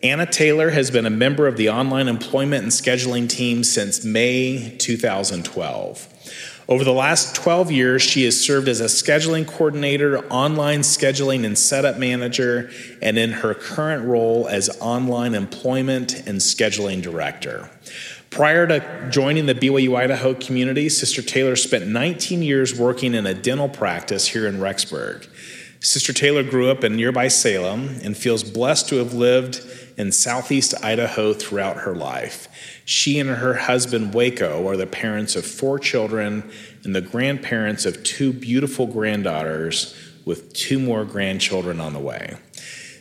Anna Taylor has been a member of the online employment and scheduling team since May 2012. Over the last 12 years, she has served as a scheduling coordinator, online scheduling and setup manager, and in her current role as online employment and scheduling director. Prior to joining the BYU Idaho community, Sister Taylor spent 19 years working in a dental practice here in Rexburg. Sister Taylor grew up in nearby Salem and feels blessed to have lived in southeast Idaho throughout her life. She and her husband, Waco, are the parents of four children and the grandparents of two beautiful granddaughters with two more grandchildren on the way.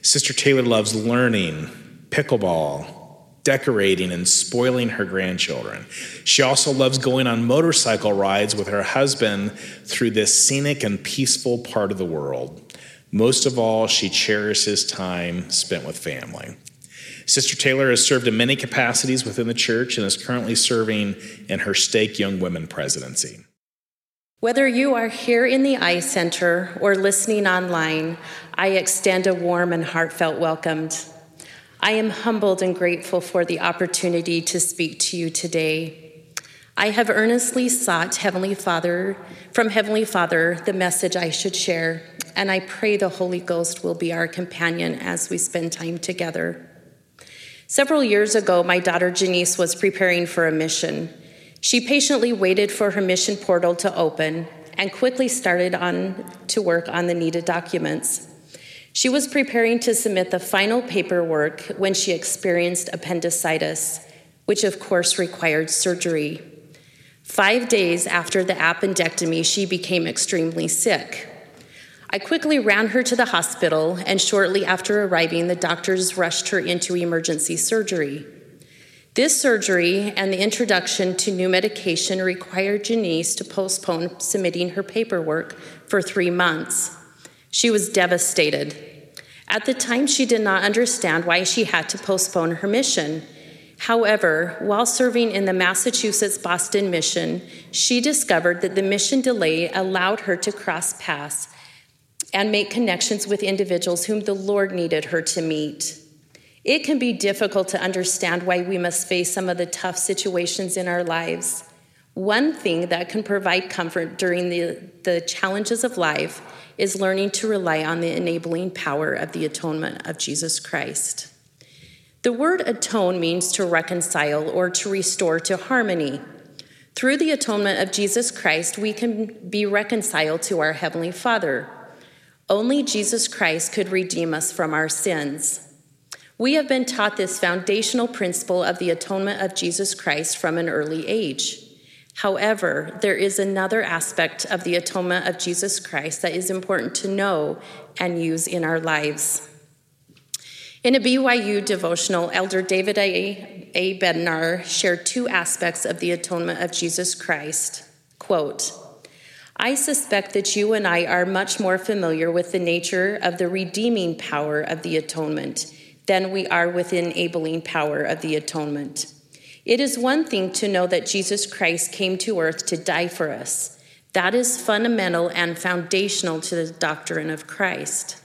Sister Taylor loves learning, pickleball, decorating, and spoiling her grandchildren. She also loves going on motorcycle rides with her husband through this scenic and peaceful part of the world. Most of all, she cherishes time spent with family. Sister Taylor has served in many capacities within the church and is currently serving in her stake Young Women presidency. Whether you are here in the I Center or listening online, I extend a warm and heartfelt welcome. I am humbled and grateful for the opportunity to speak to you today. I have earnestly sought Heavenly Father from Heavenly Father the message I should share, and I pray the Holy Ghost will be our companion as we spend time together. Several years ago, my daughter Janice was preparing for a mission. She patiently waited for her mission portal to open and quickly started on to work on the needed documents. She was preparing to submit the final paperwork when she experienced appendicitis, which of course required surgery. Five days after the appendectomy, she became extremely sick. I quickly ran her to the hospital, and shortly after arriving, the doctors rushed her into emergency surgery. This surgery and the introduction to new medication required Janice to postpone submitting her paperwork for three months. She was devastated. At the time, she did not understand why she had to postpone her mission. However, while serving in the Massachusetts Boston mission, she discovered that the mission delay allowed her to cross paths and make connections with individuals whom the Lord needed her to meet. It can be difficult to understand why we must face some of the tough situations in our lives. One thing that can provide comfort during the, the challenges of life is learning to rely on the enabling power of the atonement of Jesus Christ. The word atone means to reconcile or to restore to harmony. Through the atonement of Jesus Christ, we can be reconciled to our Heavenly Father. Only Jesus Christ could redeem us from our sins. We have been taught this foundational principle of the atonement of Jesus Christ from an early age. However, there is another aspect of the atonement of Jesus Christ that is important to know and use in our lives. In a BYU devotional, Elder David A. a. Bednar shared two aspects of the atonement of Jesus Christ. Quote, I suspect that you and I are much more familiar with the nature of the redeeming power of the atonement than we are with the enabling power of the atonement. It is one thing to know that Jesus Christ came to earth to die for us. That is fundamental and foundational to the doctrine of Christ.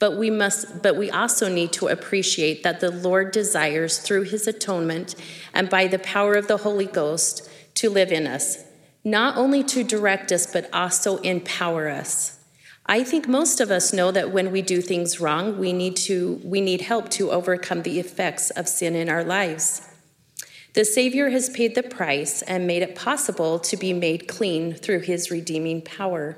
But we must but we also need to appreciate that the Lord desires through his atonement and by the power of the Holy Ghost to live in us not only to direct us, but also empower us. I think most of us know that when we do things wrong, we need, to, we need help to overcome the effects of sin in our lives. The Savior has paid the price and made it possible to be made clean through his redeeming power.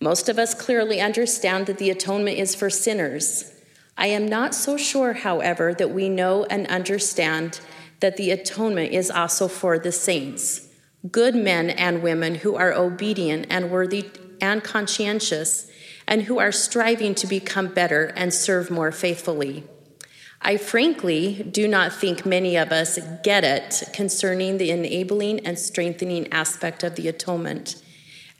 Most of us clearly understand that the atonement is for sinners. I am not so sure, however, that we know and understand that the atonement is also for the saints good men and women who are obedient and worthy and conscientious, and who are striving to become better and serve more faithfully. I frankly do not think many of us get it concerning the enabling and strengthening aspect of the atonement.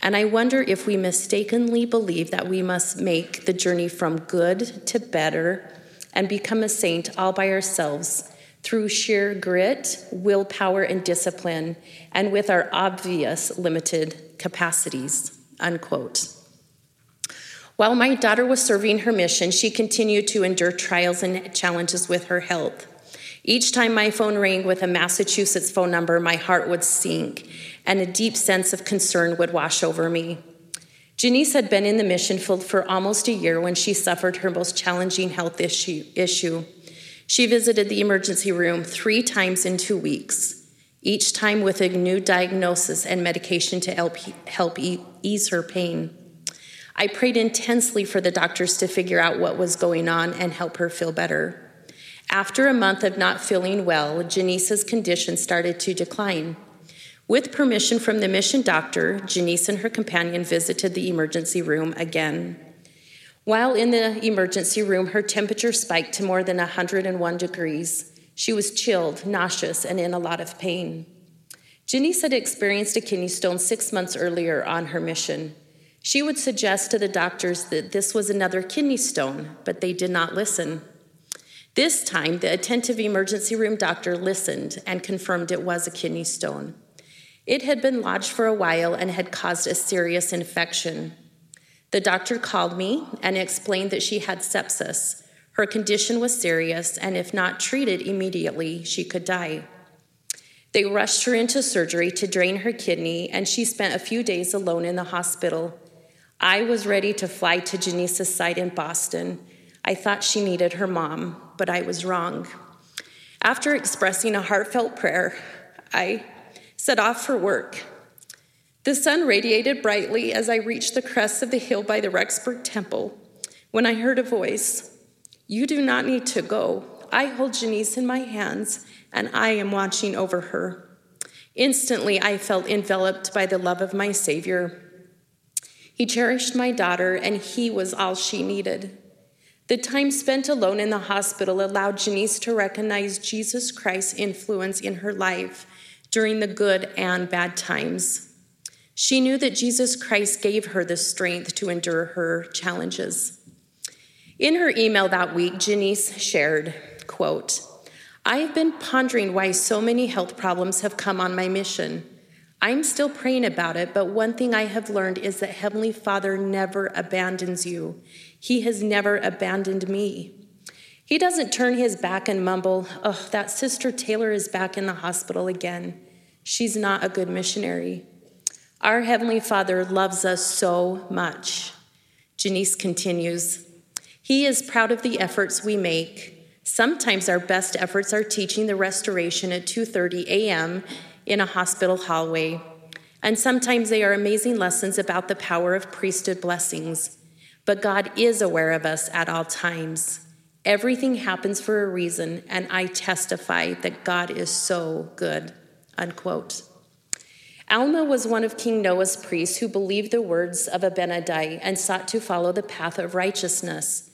And I wonder if we mistakenly believe that we must make the journey from good to better and become a saint all by ourselves through sheer grit, willpower, and discipline, and with our obvious limited capacities. Unquote. While my daughter was serving her mission, she continued to endure trials and challenges with her health. Each time my phone rang with a Massachusetts phone number, my heart would sink and a deep sense of concern would wash over me. Janice had been in the mission field for almost a year when she suffered her most challenging health issue. She visited the emergency room three times in two weeks, each time with a new diagnosis and medication to help, help ease her pain. I prayed intensely for the doctors to figure out what was going on and help her feel better. After a month of not feeling well, Janice's condition started to decline. With permission from the mission doctor, Janice and her companion visited the emergency room again. While in the emergency room, her temperature spiked to more than 101 degrees. She was chilled, nauseous, and in a lot of pain. Janice had experienced a kidney stone six months earlier on her mission. She would suggest to the doctors that this was another kidney stone, but they did not listen. This time, the attentive emergency room doctor listened and confirmed it was a kidney stone. It had been lodged for a while and had caused a serious infection. The doctor called me and explained that she had sepsis. Her condition was serious, and if not treated immediately, she could die. They rushed her into surgery to drain her kidney, and she spent a few days alone in the hospital. I was ready to fly to Janice's site in Boston. I thought she needed her mom, but I was wrong. After expressing a heartfelt prayer, I set off for work. The sun radiated brightly as I reached the crest of the hill by the Rexburg Temple when I heard a voice You do not need to go. I hold Janice in my hands, and I am watching over her. Instantly, I felt enveloped by the love of my Savior. He cherished my daughter, and he was all she needed. The time spent alone in the hospital allowed Janice to recognize Jesus Christ's influence in her life during the good and bad times. She knew that Jesus Christ gave her the strength to endure her challenges. In her email that week, Janice shared, quote, I have been pondering why so many health problems have come on my mission. I'm still praying about it, but one thing I have learned is that Heavenly Father never abandons you. He has never abandoned me. He doesn't turn his back and mumble, Oh, that sister Taylor is back in the hospital again. She's not a good missionary. Our Heavenly Father loves us so much. Janice continues, He is proud of the efforts we make. Sometimes our best efforts are teaching the restoration at 2:30 a.m. in a hospital hallway, and sometimes they are amazing lessons about the power of priesthood blessings. But God is aware of us at all times. Everything happens for a reason, and I testify that God is so good. Unquote. Alma was one of King Noah's priests who believed the words of Abinadi and sought to follow the path of righteousness.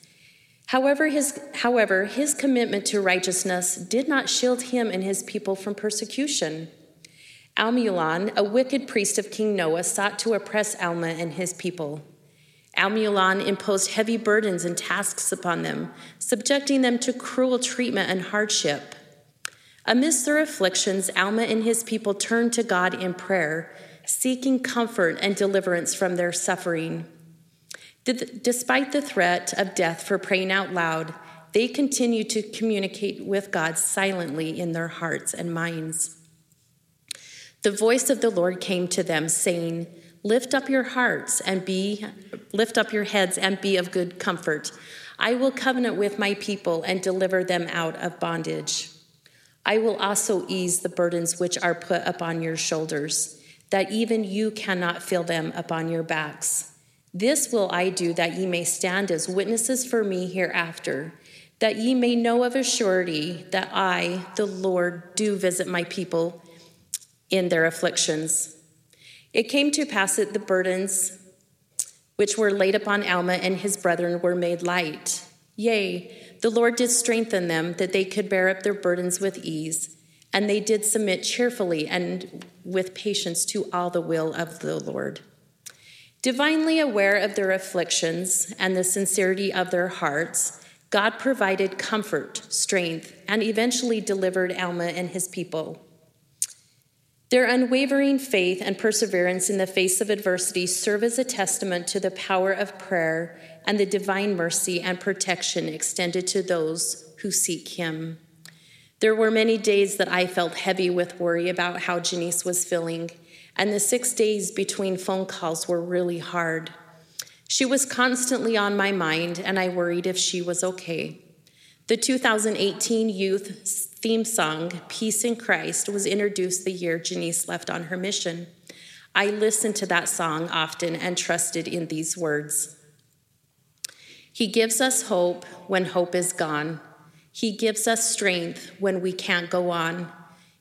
However his, however, his commitment to righteousness did not shield him and his people from persecution. Amulon, a wicked priest of King Noah, sought to oppress Alma and his people. Amulon imposed heavy burdens and tasks upon them, subjecting them to cruel treatment and hardship. Amidst their afflictions, Alma and his people turned to God in prayer, seeking comfort and deliverance from their suffering. Despite the threat of death for praying out loud, they continued to communicate with God silently in their hearts and minds. The voice of the Lord came to them, saying, Lift up your hearts and be, lift up your heads and be of good comfort. I will covenant with my people and deliver them out of bondage. I will also ease the burdens which are put upon your shoulders, that even you cannot feel them upon your backs. This will I do that ye may stand as witnesses for me hereafter, that ye may know of a surety that I, the Lord, do visit my people in their afflictions. It came to pass that the burdens which were laid upon Alma and his brethren were made light. Yea, the Lord did strengthen them that they could bear up their burdens with ease, and they did submit cheerfully and with patience to all the will of the Lord. Divinely aware of their afflictions and the sincerity of their hearts, God provided comfort, strength, and eventually delivered Alma and his people. Their unwavering faith and perseverance in the face of adversity serve as a testament to the power of prayer and the divine mercy and protection extended to those who seek Him. There were many days that I felt heavy with worry about how Janice was feeling, and the six days between phone calls were really hard. She was constantly on my mind, and I worried if she was okay. The 2018 youth theme song, Peace in Christ, was introduced the year Janice left on her mission. I listened to that song often and trusted in these words He gives us hope when hope is gone. He gives us strength when we can't go on.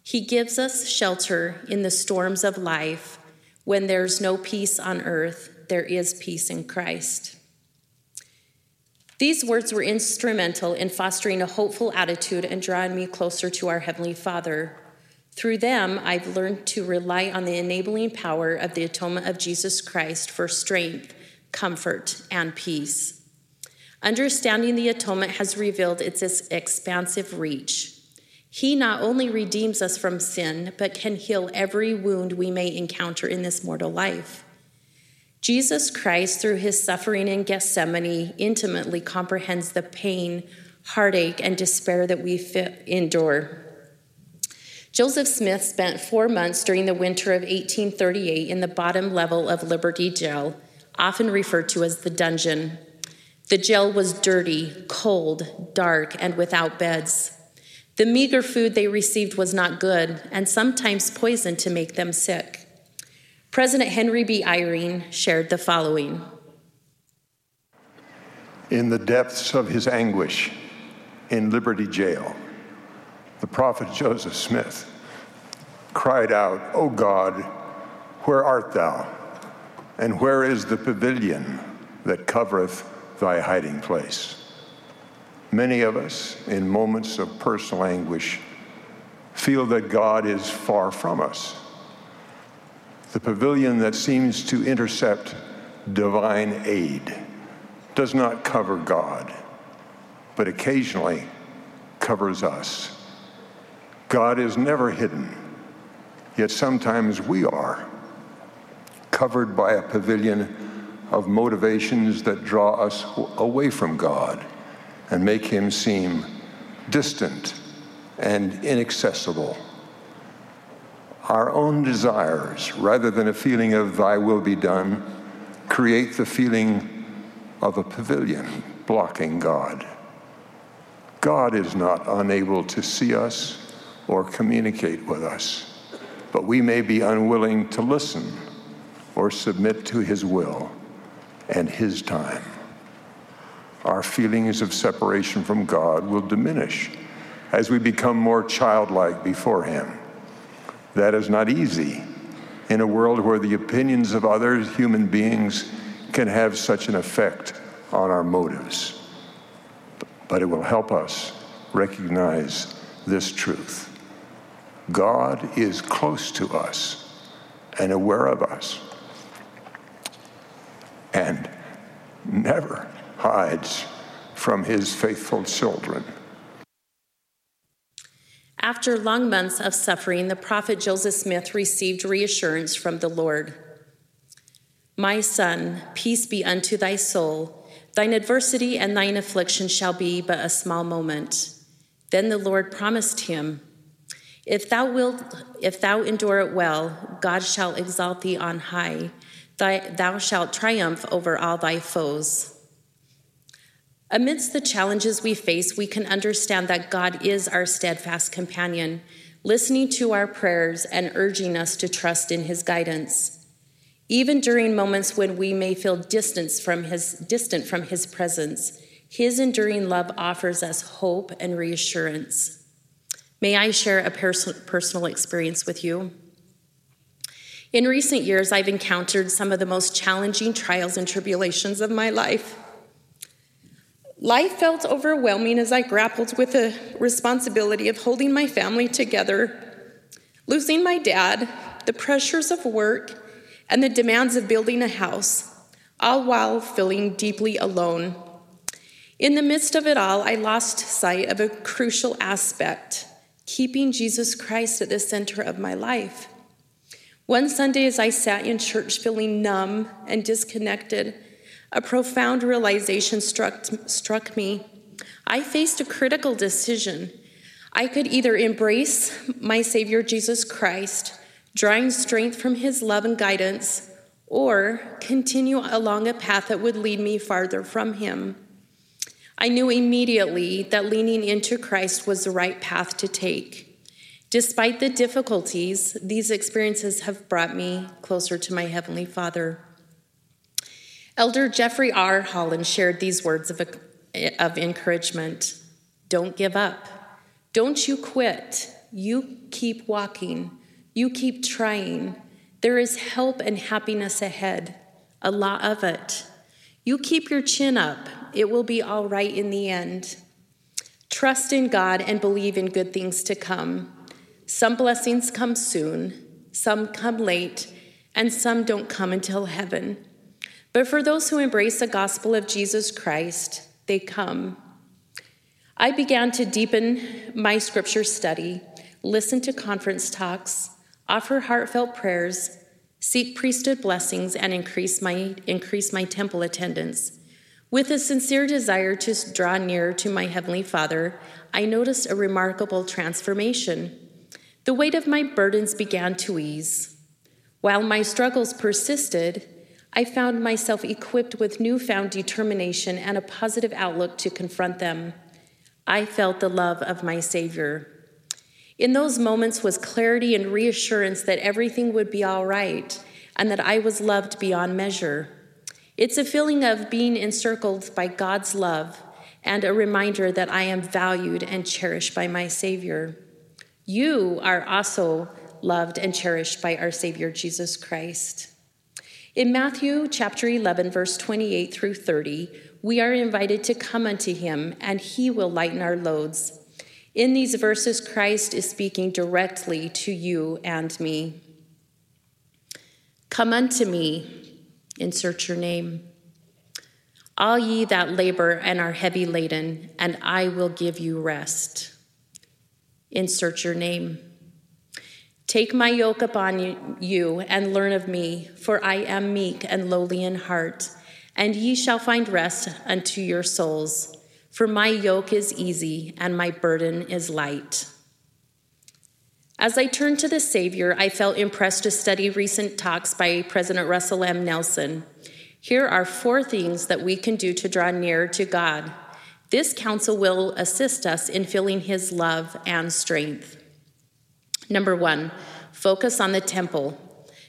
He gives us shelter in the storms of life. When there's no peace on earth, there is peace in Christ. These words were instrumental in fostering a hopeful attitude and drawing me closer to our Heavenly Father. Through them, I've learned to rely on the enabling power of the atonement of Jesus Christ for strength, comfort, and peace. Understanding the atonement has revealed its expansive reach. He not only redeems us from sin, but can heal every wound we may encounter in this mortal life. Jesus Christ, through his suffering in Gethsemane, intimately comprehends the pain, heartache, and despair that we endure. Joseph Smith spent four months during the winter of 1838 in the bottom level of Liberty Jail, often referred to as the dungeon. The jail was dirty, cold, dark, and without beds. The meager food they received was not good and sometimes poisoned to make them sick. President Henry B. Eyring shared the following In the depths of his anguish in Liberty Jail, the prophet Joseph Smith cried out, O God, where art thou? And where is the pavilion that covereth thy hiding place? Many of us, in moments of personal anguish, feel that God is far from us the pavilion that seems to intercept divine aid does not cover God, but occasionally covers us. God is never hidden, yet sometimes we are, covered by a pavilion of motivations that draw us away from God and make him seem distant and inaccessible our own desires, rather than a feeling of thy will be done, create the feeling of a pavilion blocking God. God is not unable to see us or communicate with us, but we may be unwilling to listen or submit to his will and his time. Our feelings of separation from God will diminish as we become more childlike before him that is not easy in a world where the opinions of other human beings can have such an effect on our motives. But it will help us recognize this truth God is close to us and aware of us and never hides from his faithful children. After long months of suffering, the prophet Joseph Smith received reassurance from the Lord. My son, peace be unto thy soul. Thine adversity and thine affliction shall be but a small moment. Then the Lord promised him, If thou wilt, if thou endure it well, God shall exalt thee on high. Thou shalt triumph over all thy foes. Amidst the challenges we face, we can understand that God is our steadfast companion, listening to our prayers and urging us to trust in his guidance. Even during moments when we may feel distant from his, distant from his presence, his enduring love offers us hope and reassurance. May I share a pers- personal experience with you? In recent years, I've encountered some of the most challenging trials and tribulations of my life. Life felt overwhelming as I grappled with the responsibility of holding my family together, losing my dad, the pressures of work, and the demands of building a house, all while feeling deeply alone. In the midst of it all, I lost sight of a crucial aspect keeping Jesus Christ at the center of my life. One Sunday, as I sat in church feeling numb and disconnected, a profound realization struck, struck me. I faced a critical decision. I could either embrace my Savior Jesus Christ, drawing strength from his love and guidance, or continue along a path that would lead me farther from him. I knew immediately that leaning into Christ was the right path to take. Despite the difficulties, these experiences have brought me closer to my Heavenly Father. Elder Jeffrey R. Holland shared these words of, of encouragement Don't give up. Don't you quit. You keep walking. You keep trying. There is help and happiness ahead, a lot of it. You keep your chin up. It will be all right in the end. Trust in God and believe in good things to come. Some blessings come soon, some come late, and some don't come until heaven. But for those who embrace the gospel of Jesus Christ, they come. I began to deepen my scripture study, listen to conference talks, offer heartfelt prayers, seek priesthood blessings, and increase my, increase my temple attendance. With a sincere desire to draw nearer to my Heavenly Father, I noticed a remarkable transformation. The weight of my burdens began to ease. While my struggles persisted, I found myself equipped with newfound determination and a positive outlook to confront them. I felt the love of my Savior. In those moments was clarity and reassurance that everything would be all right and that I was loved beyond measure. It's a feeling of being encircled by God's love and a reminder that I am valued and cherished by my Savior. You are also loved and cherished by our Savior Jesus Christ. In Matthew chapter 11, verse 28 through 30, we are invited to come unto him, and he will lighten our loads. In these verses, Christ is speaking directly to you and me. Come unto me, insert your name. All ye that labor and are heavy laden, and I will give you rest insert your name. Take my yoke upon you and learn of me, for I am meek and lowly in heart, and ye shall find rest unto your souls. For my yoke is easy and my burden is light. As I turned to the Savior, I felt impressed to study recent talks by President Russell M. Nelson. Here are four things that we can do to draw nearer to God. This counsel will assist us in feeling his love and strength. Number one, focus on the temple.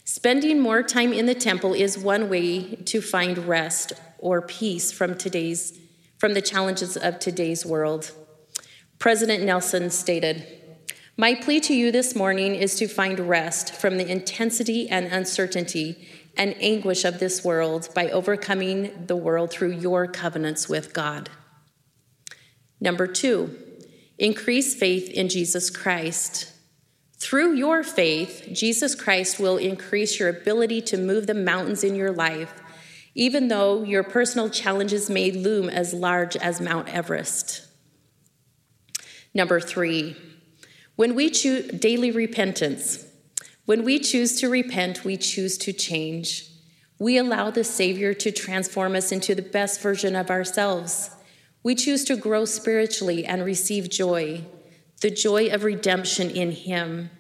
Spending more time in the temple is one way to find rest or peace from today's from the challenges of today's world. President Nelson stated, "My plea to you this morning is to find rest from the intensity and uncertainty and anguish of this world by overcoming the world through your covenants with God." Number two, increase faith in Jesus Christ. Through your faith, Jesus Christ will increase your ability to move the mountains in your life, even though your personal challenges may loom as large as Mount Everest. Number three, when we choose daily repentance, when we choose to repent, we choose to change. We allow the Savior to transform us into the best version of ourselves. We choose to grow spiritually and receive joy, the joy of redemption in Him.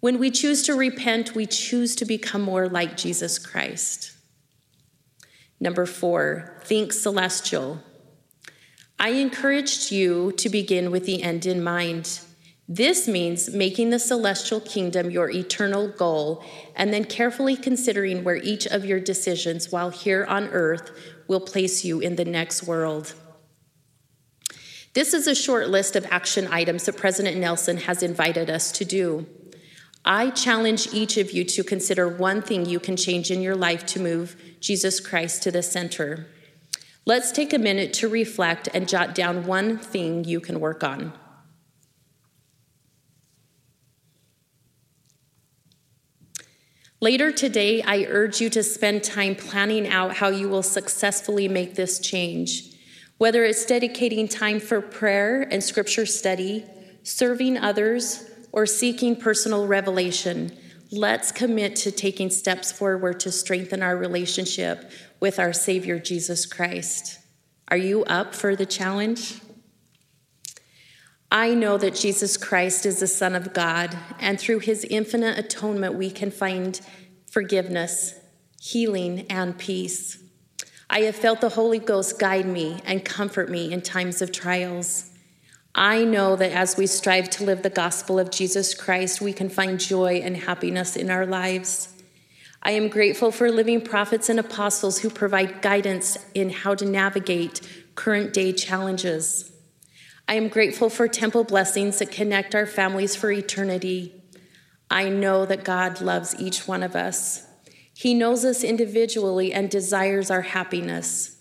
When we choose to repent, we choose to become more like Jesus Christ. Number four, think celestial. I encouraged you to begin with the end in mind. This means making the celestial kingdom your eternal goal and then carefully considering where each of your decisions while here on earth will place you in the next world. This is a short list of action items that President Nelson has invited us to do. I challenge each of you to consider one thing you can change in your life to move Jesus Christ to the center. Let's take a minute to reflect and jot down one thing you can work on. Later today, I urge you to spend time planning out how you will successfully make this change. Whether it's dedicating time for prayer and scripture study, serving others, or seeking personal revelation, Let's commit to taking steps forward to strengthen our relationship with our Savior Jesus Christ. Are you up for the challenge? I know that Jesus Christ is the Son of God, and through his infinite atonement, we can find forgiveness, healing, and peace. I have felt the Holy Ghost guide me and comfort me in times of trials. I know that as we strive to live the gospel of Jesus Christ, we can find joy and happiness in our lives. I am grateful for living prophets and apostles who provide guidance in how to navigate current day challenges. I am grateful for temple blessings that connect our families for eternity. I know that God loves each one of us. He knows us individually and desires our happiness.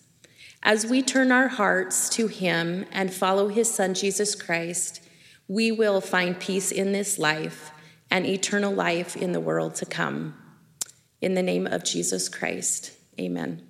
As we turn our hearts to Him and follow His Son, Jesus Christ, we will find peace in this life and eternal life in the world to come. In the name of Jesus Christ, amen.